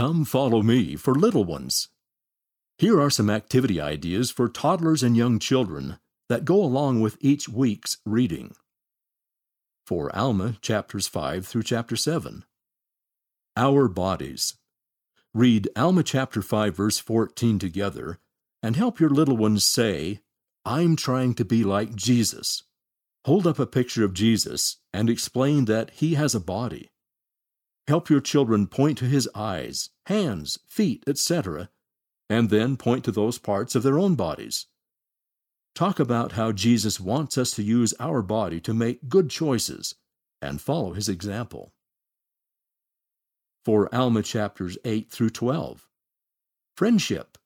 Come Follow Me for Little Ones. Here are some activity ideas for toddlers and young children that go along with each week's reading. For Alma, chapters 5 through chapter 7. Our Bodies. Read Alma chapter 5, verse 14 together and help your little ones say, I'm trying to be like Jesus. Hold up a picture of Jesus and explain that he has a body. Help your children point to his eyes, hands, feet, etc., and then point to those parts of their own bodies. Talk about how Jesus wants us to use our body to make good choices and follow his example. For Alma chapters 8 through 12. Friendship.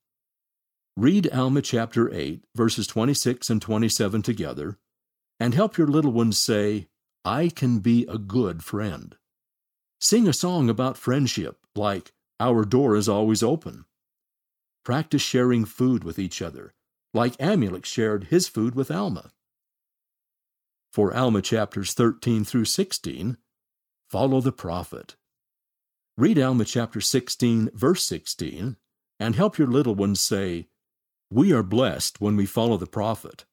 Read Alma chapter 8, verses 26 and 27 together, and help your little ones say, I can be a good friend. Sing a song about friendship, like Our Door is Always Open. Practice sharing food with each other, like Amulek shared his food with Alma. For Alma chapters 13 through 16, follow the prophet. Read Alma chapter 16, verse 16, and help your little ones say, We are blessed when we follow the prophet.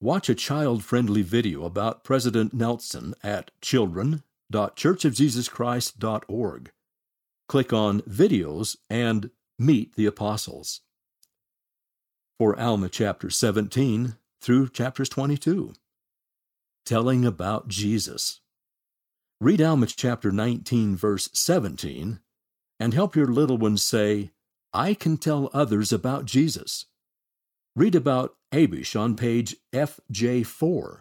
Watch a child friendly video about President Nelson at Children www.churchofjesuschrist.org. Click on Videos and Meet the Apostles. For Alma chapter 17 through chapters 22. Telling about Jesus. Read Alma chapter 19, verse 17, and help your little ones say, I can tell others about Jesus. Read about Abish on page FJ4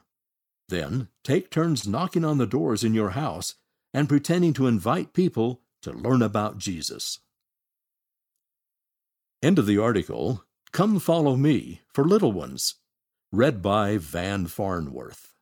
then take turns knocking on the doors in your house and pretending to invite people to learn about Jesus. End of the article Come Follow Me for Little Ones, read by Van Farnworth.